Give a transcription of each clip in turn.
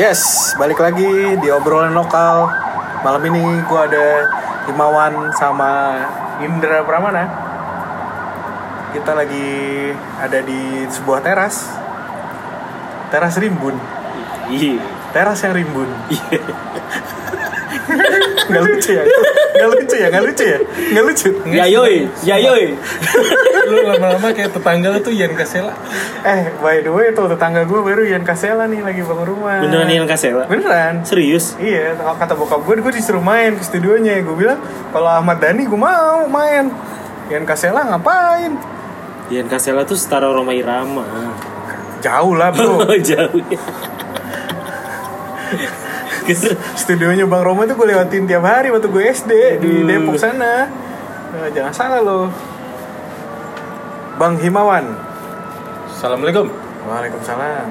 Yes, balik lagi di obrolan lokal. Malam ini gua ada Himawan sama Indra Pramana. Kita lagi ada di sebuah teras. Teras rimbun. Iya. Teras yang rimbun. Gak lucu ya? Gak lucu ya? Gak lucu ya? Gak lucu. Yayoi, Yayoi. lu lama-lama kayak tetangga lu tuh Ian Kasela Eh, by the way tuh tetangga gue baru Ian Kasela nih lagi bangun rumah. Beneran Ian Kasela? Beneran. Serius? Iya, kalau kata bokap gue, gue disuruh main ke studionya. Gue bilang, kalau Ahmad Dhani gue mau main. Ian Kasela ngapain? Ian Kasela tuh setara Roma Irama. Jauh lah bro. Jauh ya. Studionya Bang Roma tuh gue lewatin tiap hari waktu gue SD di Depok sana. Nah, jangan salah loh. Bang Himawan. Assalamualaikum Waalaikumsalam.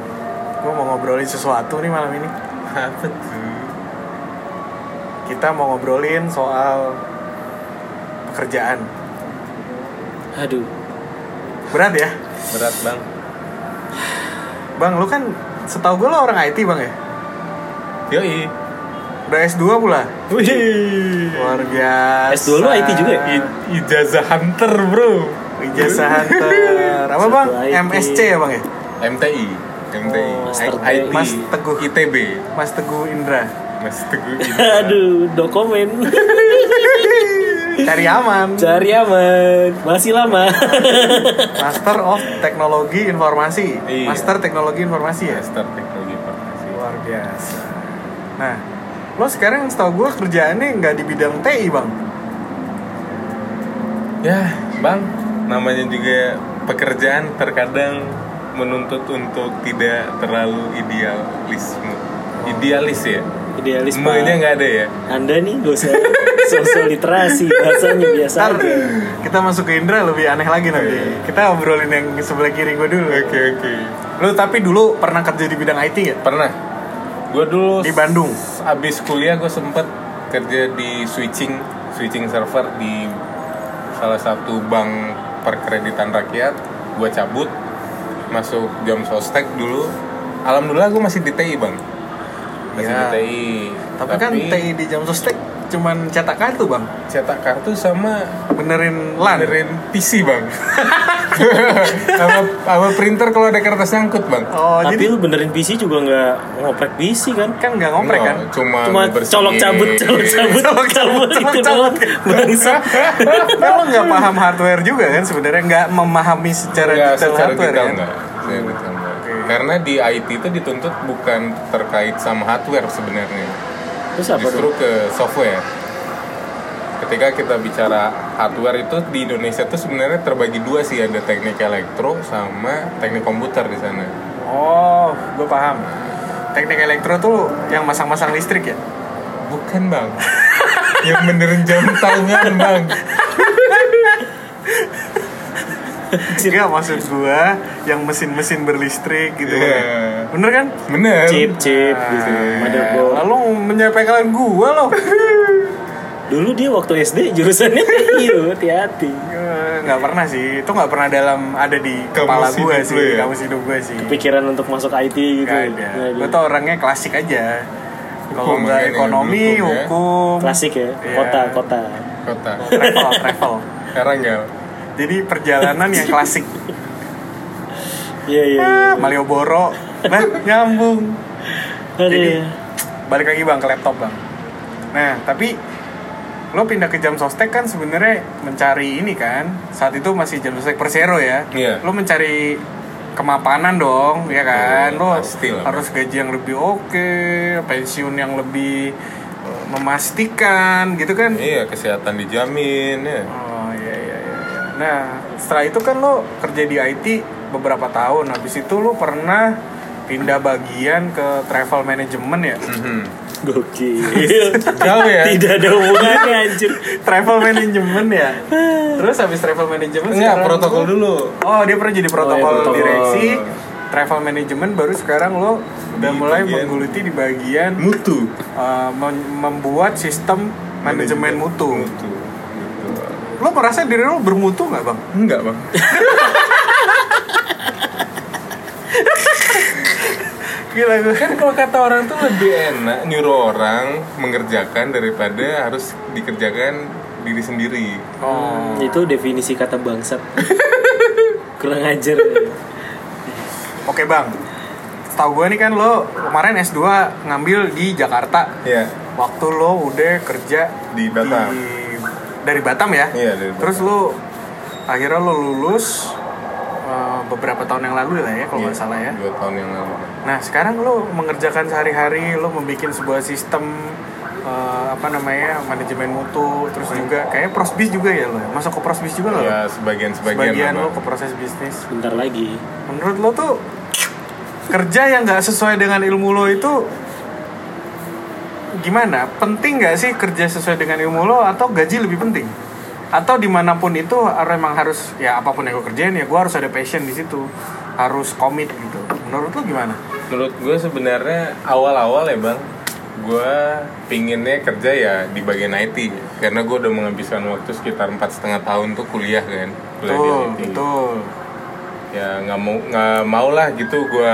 Gue mau ngobrolin sesuatu nih malam ini. apa tuh Kita mau ngobrolin soal pekerjaan. Aduh. Berat ya? berat bang Bang, lu kan setahu gue lo orang IT bang ya? Yoi Udah S2 pula? Wih Luar biasa. S2 lu IT juga ya? I- ijazah hunter bro Ijazah Hunter. Apa bang? IT. MSC ya bang ya? MTI MTI Oh, Master. IT Mas Teguh. ITB Mas Teguh Indra. Mas Teguh ini Aduh, dokumen. Cari aman. Cari aman. Masih lama. Master of Teknologi Informasi. Iya. Master Teknologi Informasi ya? Master Teknologi Informasi Luar biasa. Nah, lo sekarang setahu gue kerjaannya nggak di bidang TI bang? ya bang namanya juga pekerjaan terkadang menuntut untuk tidak terlalu idealisme idealis ya Idealis Pak. nggak ada ya Anda nih gak usah sosial literasi bahasanya biasa Ntar aja. kita masuk ke Indra lebih aneh lagi nanti. Kita obrolin yang sebelah kiri gue dulu. oke oke Lo tapi dulu pernah kerja di bidang IT nggak? pernah gue dulu Di Bandung. abis kuliah gue sempet kerja di switching switching server di salah satu bank perkreditan rakyat gue cabut masuk jam sostek dulu alhamdulillah gue masih di TI bang masih Ya. di TI Tapi, kan TI di jam sostek cuman cetak kartu bang, cetak kartu sama benerin LAN. benerin PC bang sama, sama printer kalau ada kertas nyangkut bang Oh Tapi jadi lu benerin PC juga nggak ngoprek PC kan? kan nggak ngoprek kan? Nggak, cuma Cuma colok cabut, colok cabut, Colok cabut, cabut itu colok doang. cabut. Bangsa. kan nggak paham hardware juga kan sebenarnya nggak memahami secara Nggak, detail secara hardware detail kan? nggak. Secara detail nggak. Oke. Karena di IT itu dituntut bukan terkait sama hardware sebenarnya, Terus apa justru dong? ke software. Ketika kita bicara hardware itu di Indonesia tuh sebenarnya terbagi dua sih ada teknik elektro sama teknik komputer di sana. Oh, gue paham. Teknik elektro tuh yang masang-masang listrik ya? Bukan bang, yang benerin jam tangan bang. Enggak maksud gua yang mesin-mesin berlistrik gitu Iya. kan. Bener kan? Bener. Chip, chip gitu. Motherboard. Lalu menyampaikan gua loh. Dulu dia waktu SD jurusannya iya, hati-hati. Eh, nggak pernah sih. Itu nggak pernah dalam ada di Kamus kepala gua hidup sih, ya? kamus hidup gua sih. Pikiran untuk masuk IT gitu. Gak ada. Gua tuh orangnya klasik aja. Kalau nggak kan, ekonomi, hukum ya. hukum, Klasik ya, Iya. kota, kota. Kota. travel, travel. Karanggal. Jadi perjalanan yang klasik. Iya, iya. Ah, Malioboro, nah nyambung. Aduh. Jadi balik lagi bang ke laptop bang. Nah tapi lo pindah ke jam sostek kan sebenarnya mencari ini kan saat itu masih jam sostek persero ya. Iya. Lo mencari kemapanan dong ya kan. Oh, Lo pasti lah. harus gaji yang lebih oke, pensiun yang lebih eh, memastikan gitu kan. Iya kesehatan dijamin ya. Oh iya iya iya. iya. Nah setelah itu kan lo kerja di IT beberapa tahun. Habis itu lo pernah pindah bagian ke travel management ya. Mhm. Gokil. Jauh ya. Tidak ada hubungannya anjir. travel management ya. Terus habis travel management Enggak, sekarang protokol lo- dulu. Oh dia pernah jadi protokol, Oh, iya, protokol. direksi. Travel management baru sekarang lo udah Di mulai bagian- menggeluti di bagian Mutu. uh, mem- membuat sistem manajemen mutu. Mutu. Gitu. Lo merasa diri lo bermutu nggak bang? Enggak, Bang. Gila gue. kan kalau kata orang tuh lebih enak nyuruh orang mengerjakan daripada harus dikerjakan diri sendiri Oh. Itu definisi kata bangsat. Kurang ajar. Oke bang, tahu gue nih kan lo kemarin S2 ngambil di Jakarta. ya Waktu lo udah kerja Di Batam. dari Batam ya. Iya, dari Batam. Terus lo akhirnya lo lulus eh, beberapa tahun yang lalu lah ya kalau nggak Iya, salah ya. dua tahun yang lalu Nah sekarang lo mengerjakan sehari-hari, lo membuat sebuah sistem eh, apa namanya manajemen mutu, terus juga kayak prosbis juga ya lo, ya? masuk ke prosbis juga lo. ya sebagian sebagian, Sebagian lo ke proses bisnis. Bentar lagi. Menurut lo tuh kerja yang nggak sesuai dengan ilmu lo itu gimana? Penting nggak sih kerja sesuai dengan ilmu lo atau gaji lebih penting? Atau di mana pun itu harus emang harus ya apa pun yang gue kerjain ya gue harus ada passion di situ, harus komit gitu. Menurut lo gimana? menurut gue sebenarnya awal-awal ya bang gue pinginnya kerja ya di bagian IT karena gue udah menghabiskan waktu sekitar empat setengah tahun tuh kuliah kan kuliah Betul, di IT betul. ya nggak mau nggak mau lah gitu gue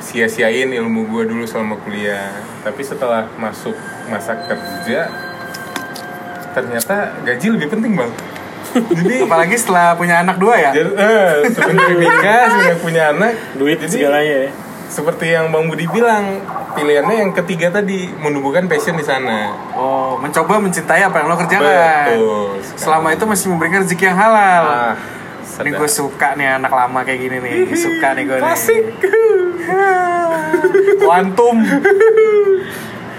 sia-siain ilmu gue dulu selama kuliah tapi setelah masuk masa kerja ternyata gaji lebih penting bang jadi Apalagi setelah punya anak dua ya. jadi eh, sebenarnya nikah sudah punya anak Duit jadi segalanya ya. seperti yang bang Budi bilang pilihannya yang ketiga tadi menumbuhkan passion di sana Oh, mencoba mencintai apa yang lo kerjakan. betul Selama itu masih memberikan rezeki yang halal. ah, Ini gue suka nih anak lama kayak gini nih. Suka nih gue nih. Klasik. Quantum.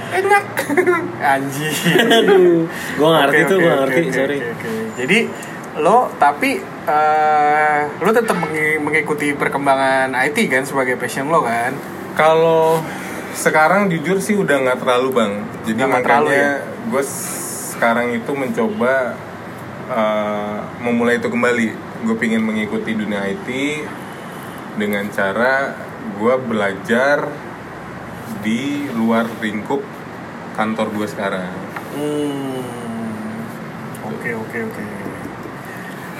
Enak. Anjing. Aduh, gua nggak ngerti tuh, oke, ngerti, sorry. oke, oke. Jadi lo tapi eh, lo tetap mengi- mengikuti perkembangan IT kan sebagai passion lo kan? Kalau sekarang jujur sih udah nggak terlalu bang. Jadi terlalu makanya ya? gue sekarang itu mencoba uh, memulai itu kembali. Gue pingin mengikuti dunia IT dengan cara gue belajar di luar lingkup kantor gue sekarang. Hmm. Oke oke oke.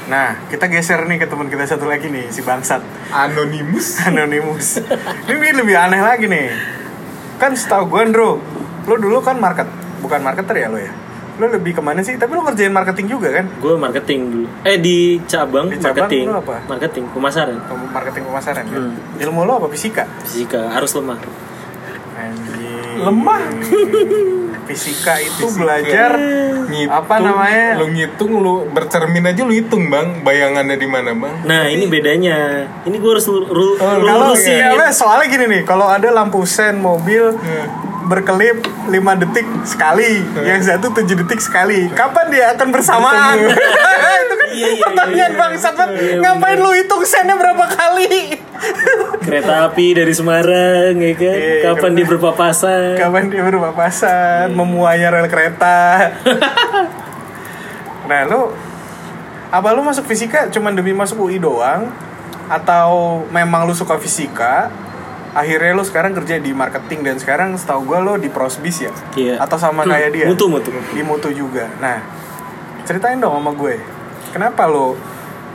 Nah, kita geser nih ke teman kita satu lagi nih, si bangsat. Anonimus. Anonymous. Ini lebih aneh lagi nih. Kan setahu gue, Andro, lo dulu kan market, bukan marketer ya lo ya? Lo lebih ke mana sih? Tapi lo ngerjain marketing juga kan? Gue marketing dulu. Eh di cabang, Di cabang marketing. apa? Marketing, pemasaran. Pem- Marketing pemasaran kan? Hmm. Ilmu lo apa fisika? Fisika harus lemah. Anjing. Lemah. Fisika itu Fisika. belajar Ngitung, apa namanya? Lu ngitung, lu bercermin aja lu hitung bang, bayangannya di mana bang? Nah ini bedanya. Ini gue harus lu, lu, Oh, Kalau iya, soalnya gini nih, kalau ada lampu sen mobil Hmm. berkelip 5 detik sekali, yang satu 7 detik sekali. Kapan dia akan bersamaan? itu kan Iya, iya, pertanyaan iya, bangsat banget. Iya, Ngapain lu hitung sennya berapa kali? Kereta api dari Semarang, ya kan? Iya, Kapan kereta- dia berpapasan? Kapan dia berpapasan, memuainya rel kereta. nah, lu apa lu masuk fisika cuman demi masuk UI doang atau memang lu suka fisika? Akhirnya lu sekarang kerja di marketing dan sekarang setahu gua lo di prosbis ya? Iya. Atau sama Hmm, kayak dia? mutu, mutu. Di mutu juga. Nah, ceritain dong sama gue. Kenapa lo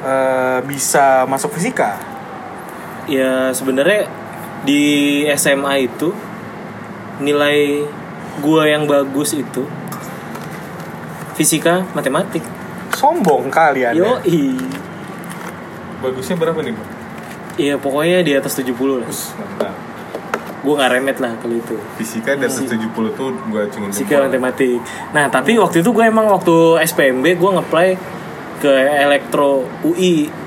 eh, bisa masuk fisika? Ya sebenarnya di SMA itu nilai gua yang bagus itu fisika matematik. Sombong kali anda. Yo Bagusnya berapa nih bang? Iya pokoknya di atas 70 lah. Mantap. Gue gak remet lah kalau itu. Fisika dari 70 tuh gue acungin Fisika matematik. Nah tapi waktu itu gue emang waktu SPMB gue ngeplay ke elektro UI.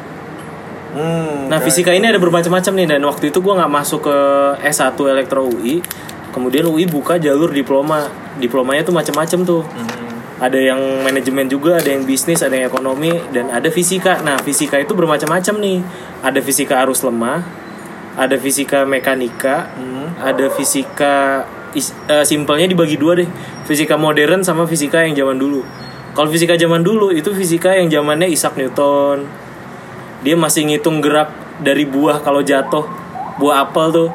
Hmm, Nah kayak- fisika ini ada bermacam-macam nih dan waktu itu gue nggak masuk ke S1 elektro UI. Kemudian UI buka jalur diploma. Diplomanya tuh macam-macam tuh. Ada yang manajemen juga, ada yang bisnis, ada yang ekonomi, dan ada fisika. Nah fisika itu bermacam-macam nih. Ada fisika arus lemah, ada fisika mekanika, ada fisika is- eh, simpelnya dibagi dua deh. Fisika modern sama fisika yang zaman dulu. Kalau fisika zaman dulu itu fisika yang zamannya Isaac Newton, dia masih ngitung gerak dari buah kalau jatuh. Buah apel tuh.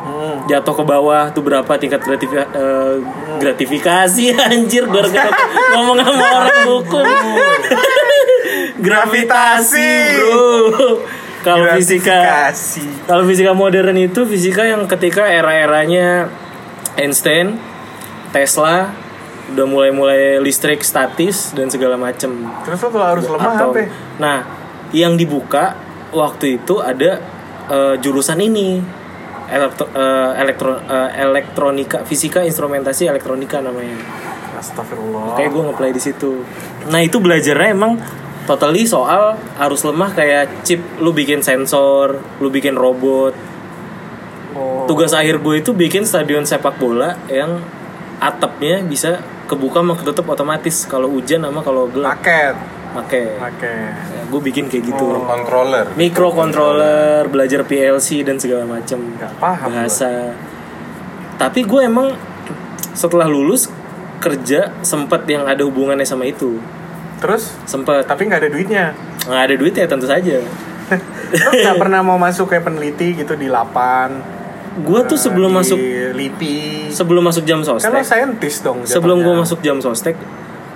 Jatuh ke bawah tuh berapa tingkat gratifi- eh, gratifikasi anjir gue ngomong sama orang hukum. Gravitasi. bro. kalau fisika kalau fisika modern itu fisika yang ketika era-eranya Einstein, Tesla udah mulai-mulai listrik statis dan segala macem. Terus lo kalau harus lemah Atau- apa? Nah, yang dibuka waktu itu ada eh, jurusan ini elektro, eh, elektro- eh, elektronika, fisika instrumentasi elektronika namanya. Astagfirullah. Kayak gue ngeplay di situ. Nah itu belajarnya emang totally soal arus lemah kayak chip, lu bikin sensor, lu bikin robot. Oh. Tugas akhir gue itu bikin stadion sepak bola yang atapnya bisa kebuka sama ketutup otomatis kalau hujan sama kalau gelap. Paket. Pakai. Paket. Gue bikin kayak gitu. controller Microcontroller, belajar PLC dan segala macam bahasa. Tapi gue emang setelah lulus kerja sempat yang ada hubungannya sama itu. Terus Sempat tapi nggak ada duitnya. nggak ada duit ya tentu saja. Lo nggak pernah mau masuk kayak peneliti gitu di lapan. Gue tuh sebelum di masuk LIPI. sebelum masuk jam Kan sostek, saintis dong. sebelum gue jatuhnya. masuk jam sostek,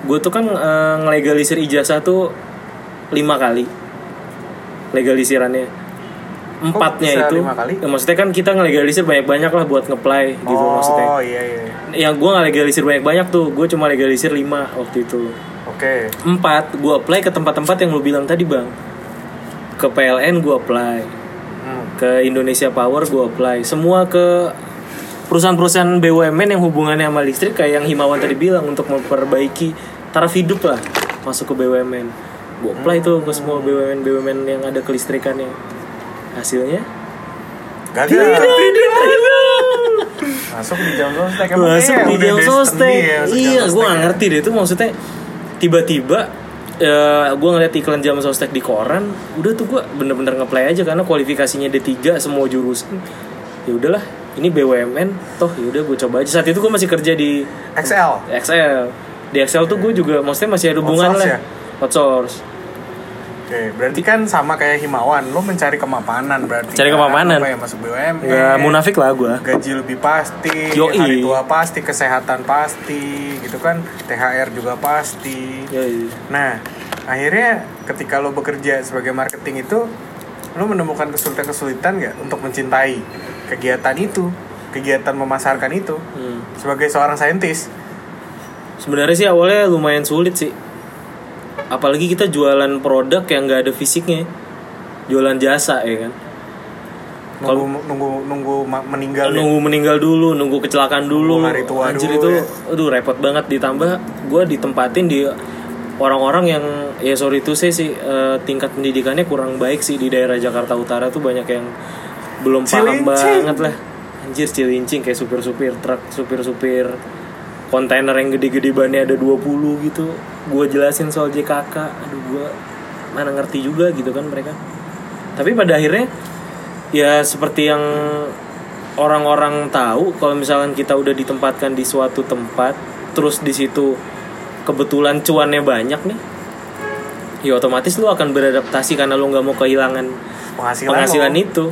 gue tuh kan eh, ngelegalisir ijazah tuh lima kali legalizirannya empatnya itu lima kali? ya, maksudnya kan kita ngelegalisir banyak-banyak lah buat ngeplay gitu oh, maksudnya iya iya. yang gue nggak legalisir banyak-banyak tuh gue cuma legalisir 5 waktu itu Oke. empat gue apply ke tempat-tempat yang lo bilang tadi bang ke PLN gue apply Hmm. ke Indonesia Power gue apply semua ke perusahaan-perusahaan BUMN yang hubungannya sama listrik kayak yang Himawan tadi bilang untuk memperbaiki taraf hidup lah masuk ke BUMN gue apply tuh ke semua BUMN BUMN yang ada kelistrikannya. Hasilnya? Gagal. Masuk di jam sostek masuk di jam sostek. ya, iya gue gak ya. ngerti deh itu maksudnya tiba-tiba ya gue ngeliat iklan jam sostek di koran udah tuh gue bener-bener ngeplay aja karena kualifikasinya D3 semua jurusan. Ya udahlah ini BUMN toh ya udah gue coba aja. Saat itu gue masih kerja di XL. Excel. Di Excel tuh gue juga maksudnya masih ada hubungan lah. ya? Outsource Oke, berarti kan sama kayak Himawan, lo mencari kemapanan berarti. Cari kan? kemapanan. Apa yang masuk BUMN. nggak munafik lah gue Gaji lebih pasti, Yoi. hari tua pasti, kesehatan pasti, gitu kan. THR juga pasti. Nah, akhirnya ketika lo bekerja sebagai marketing itu, lo menemukan kesulitan-kesulitan nggak untuk mencintai kegiatan itu, kegiatan memasarkan itu Hmm. sebagai seorang saintis? sebenarnya sih awalnya lumayan sulit sih apalagi kita jualan produk yang nggak ada fisiknya jualan jasa ya kan Nunggu nunggu nunggu ma- meninggal ya? nunggu meninggal dulu nunggu kecelakaan dulu Nunggu hari tua anjir dulu itu ya. aduh repot banget ditambah gue ditempatin di orang-orang yang ya sorry itu saya sih eh, tingkat pendidikannya kurang baik sih di daerah Jakarta Utara tuh banyak yang belum paham Cilincing. banget lah anjir cilincing kayak supir-supir truk supir-supir kontainer yang gede-gede bannya ada 20 gitu gue jelasin soal JKK aduh gue mana ngerti juga gitu kan mereka. Tapi pada akhirnya ya seperti yang orang-orang tahu kalau misalkan kita udah ditempatkan di suatu tempat terus di situ kebetulan cuannya banyak nih ya otomatis lu akan beradaptasi karena lu nggak mau kehilangan penghasilan, penghasilan lo. itu.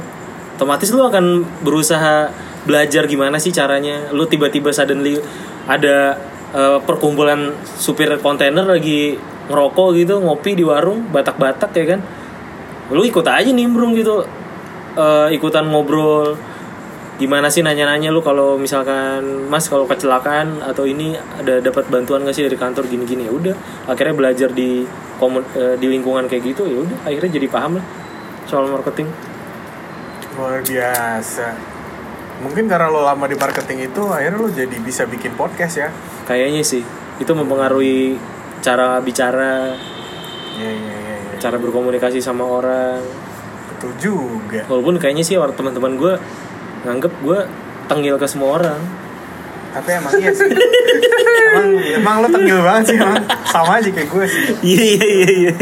Otomatis lu akan berusaha belajar gimana sih caranya. Lu tiba-tiba suddenly ada eh, perkumpulan supir kontainer lagi ngerokok gitu ngopi di warung batak-batak ya kan. Lu ikut aja nimbrung gitu. Eh, ikutan ngobrol. Gimana sih nanya-nanya lu kalau misalkan mas kalau kecelakaan atau ini ada dapat bantuan gak sih dari kantor gini-gini? Ya udah akhirnya belajar di komun eh, di lingkungan kayak gitu ya udah akhirnya jadi paham lah soal marketing. Luar biasa. Mungkin karena lo lama di marketing itu, akhirnya lo jadi bisa bikin podcast ya. kayaknya sih itu mempengaruhi cara bicara Iya iya iya. Ya. cara berkomunikasi sama orang Betul juga. walaupun kayaknya sih orang teman-teman gue nganggep gue tengil ke semua orang Tapi emang iya sih. emang, emang lo tengil banget sih emang. Sama aja kayak gue sih. iya iya iya iya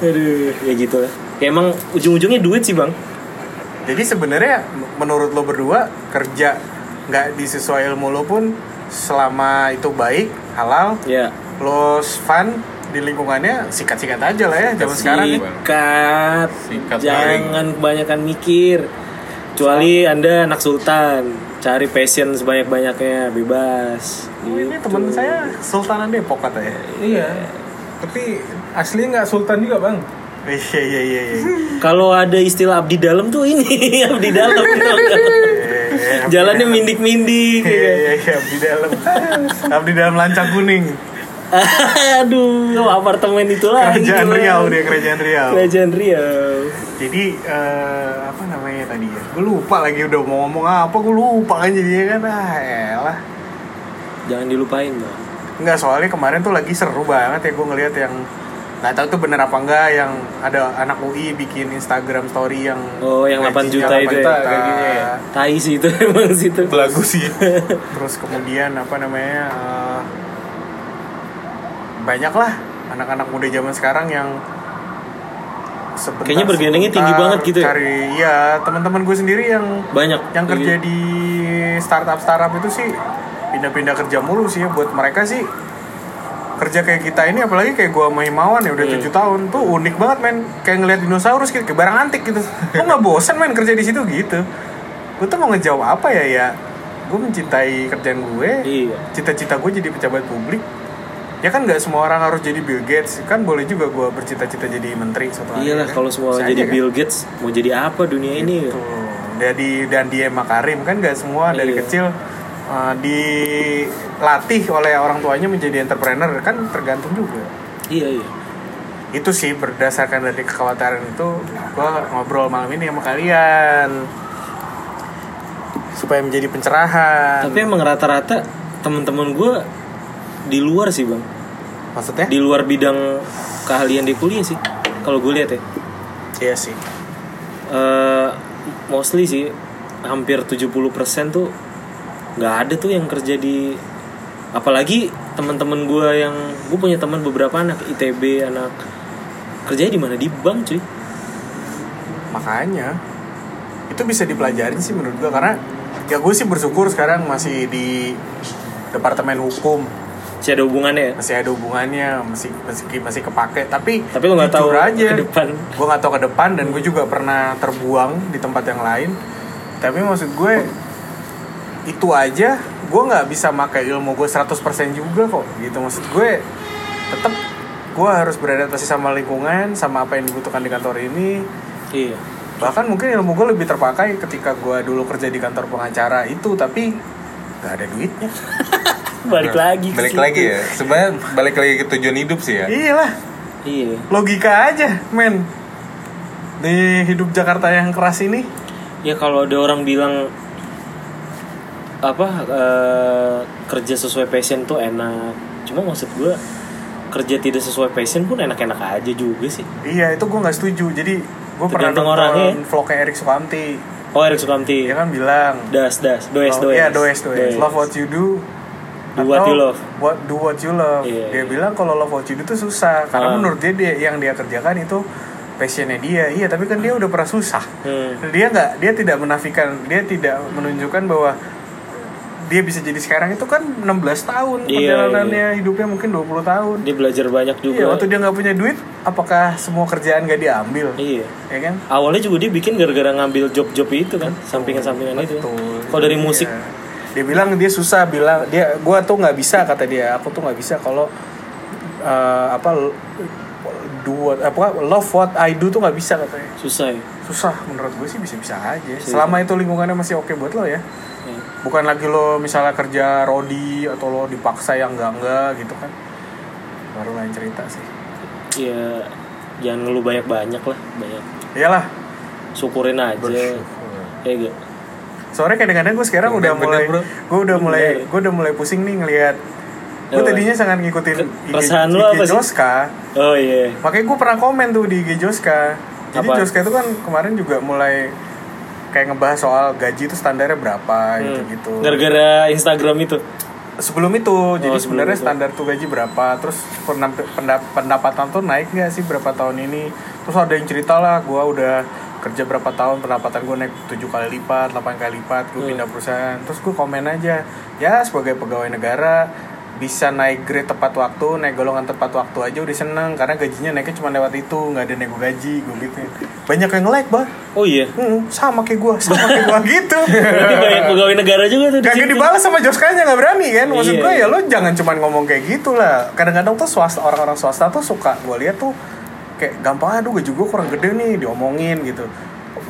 aduh ya gitu lah ya emang ujung-ujungnya duit sih bang Jadi sebenarnya menurut lo berdua kerja nggak disesuai ilmu lo pun selama itu baik halal ya lo fun di lingkungannya sikat-sikat aja lah ya zaman sekarang ya. sikat. Sikat jangan kebanyakan mikir. Kecuali anda anak sultan cari passion sebanyak-banyaknya bebas. Oh, ini Gitu. teman saya Sultanan Depok katanya. iya. Tapi aslinya nggak sultan juga bang Iya iya iya. iya. Kalau ada istilah abdi dalam tuh ini abdi dalam dong. Iya, Jalannya mindik-mindik. Iya iya iya abdi dalam. Abdi dalam lancang kuning. Aduh, apartemen itu lagi. Kerajaan. Riau dia kerajaan Riau. Kerajaan Riau. Jadi eh, apa namanya tadi ya? Gue lupa lagi udah mau ngomong apa, gue lupa kan jadinya kan. Ah, elah. Jangan dilupain, Bang. Enggak, soalnya kemarin tuh lagi seru banget ya gue ngeliat yang nggak tahu tuh bener apa enggak yang ada anak UI bikin Instagram story yang Oh, yang 8 juta gajinya itu 8 ya. juta. gajinya ya. Tai sih itu emang situ. Belagu sih. Terus kemudian apa namanya eh, banyak lah anak-anak muda zaman sekarang yang sebentar, Kayaknya bergandengnya tinggi banget gitu ya? Cari ya teman-teman gue sendiri yang Banyak yang kerja di startup startup itu sih pindah-pindah kerja mulu sih ya buat mereka sih kerja kayak kita ini apalagi kayak gua sama Himawan ya udah Hmm. tujuh tahun tuh unik banget men kayak ngeliat dinosaurus kayak, kayak barang antik gitu lo nggak bosan men kerja di situ gitu gue tuh mau ngejawab apa ya ya gue mencintai kerjaan gue Iya. cita-cita gue jadi pejabat publik ya kan nggak semua orang harus jadi Bill Gates kan boleh juga gue bercita-cita jadi menteri suatu hari Iyalah kan? kalau semua Bisa jadi aja, kan? Bill Gates mau jadi apa dunia ini? Tuh. Dari dan dia Makarim kan nggak semua dari Iya. kecil uh, dilatih oleh orang tuanya menjadi entrepreneur kan tergantung juga. Iya iya. Itu sih berdasarkan dari kekhawatiran itu gua ngobrol malam ini sama kalian supaya menjadi pencerahan. Tapi emang rata-rata temen-temen gue di luar sih bang, maksudnya? di luar bidang keahlian di kuliah sih. Kalau gue lihat ya, Iya sih. Eh, mostly sih hampir 70% tuh nggak ada tuh yang kerja di apalagi teman-teman gue yang gue punya teman beberapa anak ITB anak kerja di mana? Di bank cuy. Makanya itu bisa dipelajarin sih menurut gua karena ya gue sih bersyukur sekarang masih di departemen hukum. Masih ada hubungannya ya? Masih ada hubungannya masih masih masih kepake. Tapi tapi lo nggak tahu aja ke depan. gue nggak tahu ke depan dan gue juga pernah terbuang di tempat yang lain. Tapi maksud gue itu aja gue nggak bisa pakai ilmu gue 100% juga kok gitu. Maksud gue tetap gue harus beradaptasi sama lingkungan sama apa yang dibutuhkan di kantor ini. Iya. Bahkan mungkin ilmu gue lebih terpakai ketika gue dulu kerja di kantor pengacara itu tapi nggak ada duitnya. Balik lagi ke balik situ. lagi ya. Sebenarnya balik lagi ke tujuan hidup sih ya. Iyalah. Iya. Logika aja men. Di hidup Jakarta yang keras ini. Ya kalau ada orang bilang apa eh, kerja sesuai passion tuh enak cuma maksud gue kerja tidak sesuai passion pun enak-enak aja juga sih iya itu gue nggak setuju jadi gue pernah nonton orangnya. vlognya Erik Sukamti oh Erik Sukamti dia kan bilang das das does Oh, does Iya, does, does. Love what you do. Do what you love. What, do what you love. Iya, dia iya. bilang kalau love what you do itu susah. Karena Ah. menurut dia, dia yang dia kerjakan itu passionnya dia. Iya, tapi kan dia udah pernah susah. Hmm. Dia nggak, dia tidak menafikan, dia tidak menunjukkan bahwa dia bisa jadi sekarang itu kan 16 tahun Iya, perjalanannya hidupnya mungkin 20 tahun. dia belajar banyak juga Iya, waktu dia nggak punya duit, apakah semua kerjaan gak diambil? Iya. Ya kan? awalnya juga dia bikin gara-gara ngambil job-job itu kan sampingan-sampingan itu kalau dari musik Iya. Dia bilang dia susah bilang dia gua tuh nggak bisa kata dia. Aku tuh nggak bisa kalau eh, apa do what apa love what I do tuh nggak bisa katanya. susah ya Susah menurut gue sih bisa-bisa aja. Selama itu lingkungannya masih oke buat lo ya. Ya. Bukan lagi lo misalnya kerja rodi atau lo dipaksa yang enggak enggak gitu kan. Baru lain cerita sih. ya jangan ngeluh banyak-banyak lah banyak Iyalah. syukurin aja Bersyukur. ya gak Soalnya kadang-kadang gue sekarang udah Bener, mulai bro. gue udah mulai gue udah mulai pusing nih ngelihat gue Apa? tadinya sangat ngikutin Ke- IG, keresahan lu IG apa? Joska. oh iya Makanya gue pernah komen tuh di IG Joska. Jadi Apa? Joska itu kan kemarin juga mulai kayak ngebahas soal gaji itu standarnya berapa Hmm. gitu-gitu. gara-gara Instagram itu Sebelum itu, jadi Oh, sebelum sebenarnya itu. standar tuh gaji berapa, terus pendap- pendap- pendapatan tuh naik nggak sih berapa tahun ini? Terus ada yang cerita lah, gue udah kerja berapa tahun pendapatan gue naik 7 kali lipat, 8 kali lipat, gue Hmm. pindah perusahaan. Terus gue komen aja, ya sebagai pegawai negara bisa naik grade tepat waktu, naik golongan tepat waktu aja udah seneng karena gajinya naiknya cuma lewat itu, nggak ada nego gaji, gue gitu. Banyak yang like, bah. oh iya Hmm, sama kayak gue, sama kayak gue gitu. berarti banyak pegawai negara juga tuh di Kagak dibalas sama Joskanya nggak berani kan Maksud Iya, gue ya iya. lo jangan cuman ngomong kayak gitu lah Kadang-kadang tuh swasta orang-orang swasta tuh suka Gue lihat tuh kayak gampang aduh gaji gue kurang gede nih diomongin gitu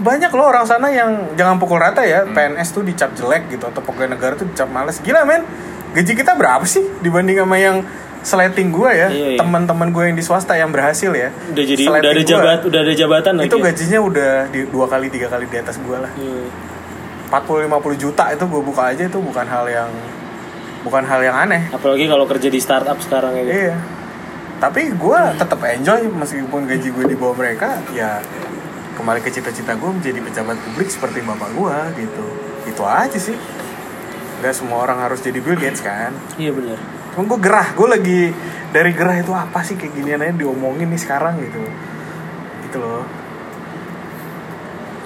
banyak loh orang sana yang jangan pukul rata ya PNS tuh dicap jelek gitu atau pegawai negara tuh dicap males gila men gaji kita berapa sih dibanding sama yang seleting gue ya Iya, iya. teman-teman gue yang di swasta yang berhasil ya udah jadi Seleting udah ada gua, jabat udah ada jabatan lagi itu ya? gajinya udah di dua kali tiga kali di atas gue lah Hmm. 40-50 juta itu gue buka aja itu bukan hal yang bukan hal yang aneh apalagi kalau kerja di startup sekarang ya Iya. Tapi gue tetap enjoy meskipun gaji gue di bawah mereka, ya kembali ke cita-cita gue menjadi pejabat publik seperti bapak gue gitu. Itu aja sih. Gak semua orang harus jadi Bill Gates kan. iya benar Cuma gue gerah, gue lagi dari gerah itu apa sih kayak ginian aja diomongin nih sekarang gitu. Gitu loh.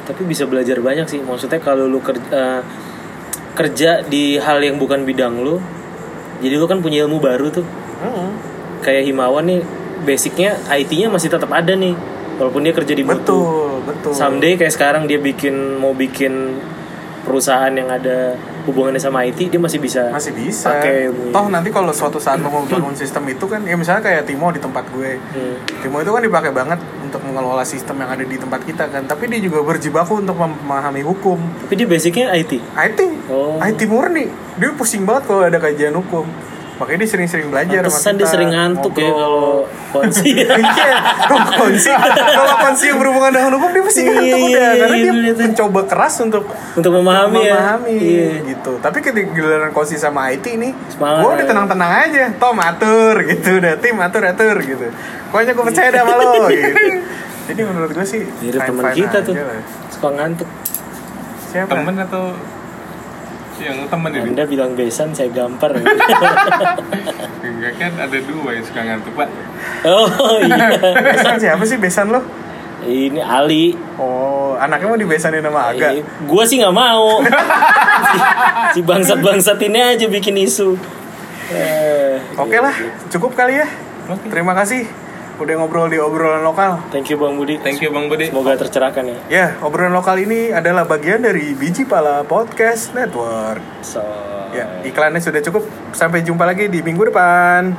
tapi bisa belajar banyak sih maksudnya kalau lu kerja eh, kerja di hal yang bukan bidang lu jadi lu kan punya ilmu baru tuh Mm-mm. kayak Himawan nih basicnya IT-nya masih tetap ada nih walaupun dia kerja di Betul, betul. someday kayak sekarang dia bikin mau bikin perusahaan yang ada hubungannya sama IT dia masih bisa masih bisa. pakai Toh nanti kalau suatu saat lo mau bangun sistem itu kan, ya misalnya kayak Timo di tempat gue. Hmm. Timo itu kan dipakai banget untuk mengelola sistem yang ada di tempat kita kan. Tapi dia juga berjibaku untuk memahami hukum. tapi dia basicnya IT IT, Oh. IT murni. Dia pusing banget kalau ada kajian hukum. Makanya dia sering-sering belajar Pantesan dia sering ngantuk ya kalau konsi Iya, kok konsi. Kalau konsi yang berhubungan dengan hukum dia pasti ngantuk Iya, udah karena iya, dia iya. mencoba keras untuk untuk memahami, memahami ya Iya. gitu. Tapi ketika giliran konsi sama IT ini, Semangat. gue udah tenang-tenang aja. Tom atur gitu, udah tim atur atur gitu. Pokoknya gue percaya sama lo gitu. Jadi menurut gue sih Mirip teman kita aja tuh lah. suka ngantuk Siapa? temen atau yang temen ini anda bilang besan saya gampar Enggak kan ada dua yang suka ngantuk pak. Oh iya. Besan siapa sih? Besan lo? ini Ali. Oh, anaknya mau dibesanin sama Aga. Ini, gua sih nggak mau. Si, si bangsat bangsat ini aja bikin isu. Eh, Oke lah, cukup kali ya. Oke. Terima kasih udah ngobrol di obrolan lokal. thank you bang Budi thank you bang Budi semoga tercerahkan ya Ya, obrolan lokal ini adalah bagian dari Biji Pala Podcast Network. so Ya, iklannya sudah cukup. Sampai jumpa lagi di minggu depan.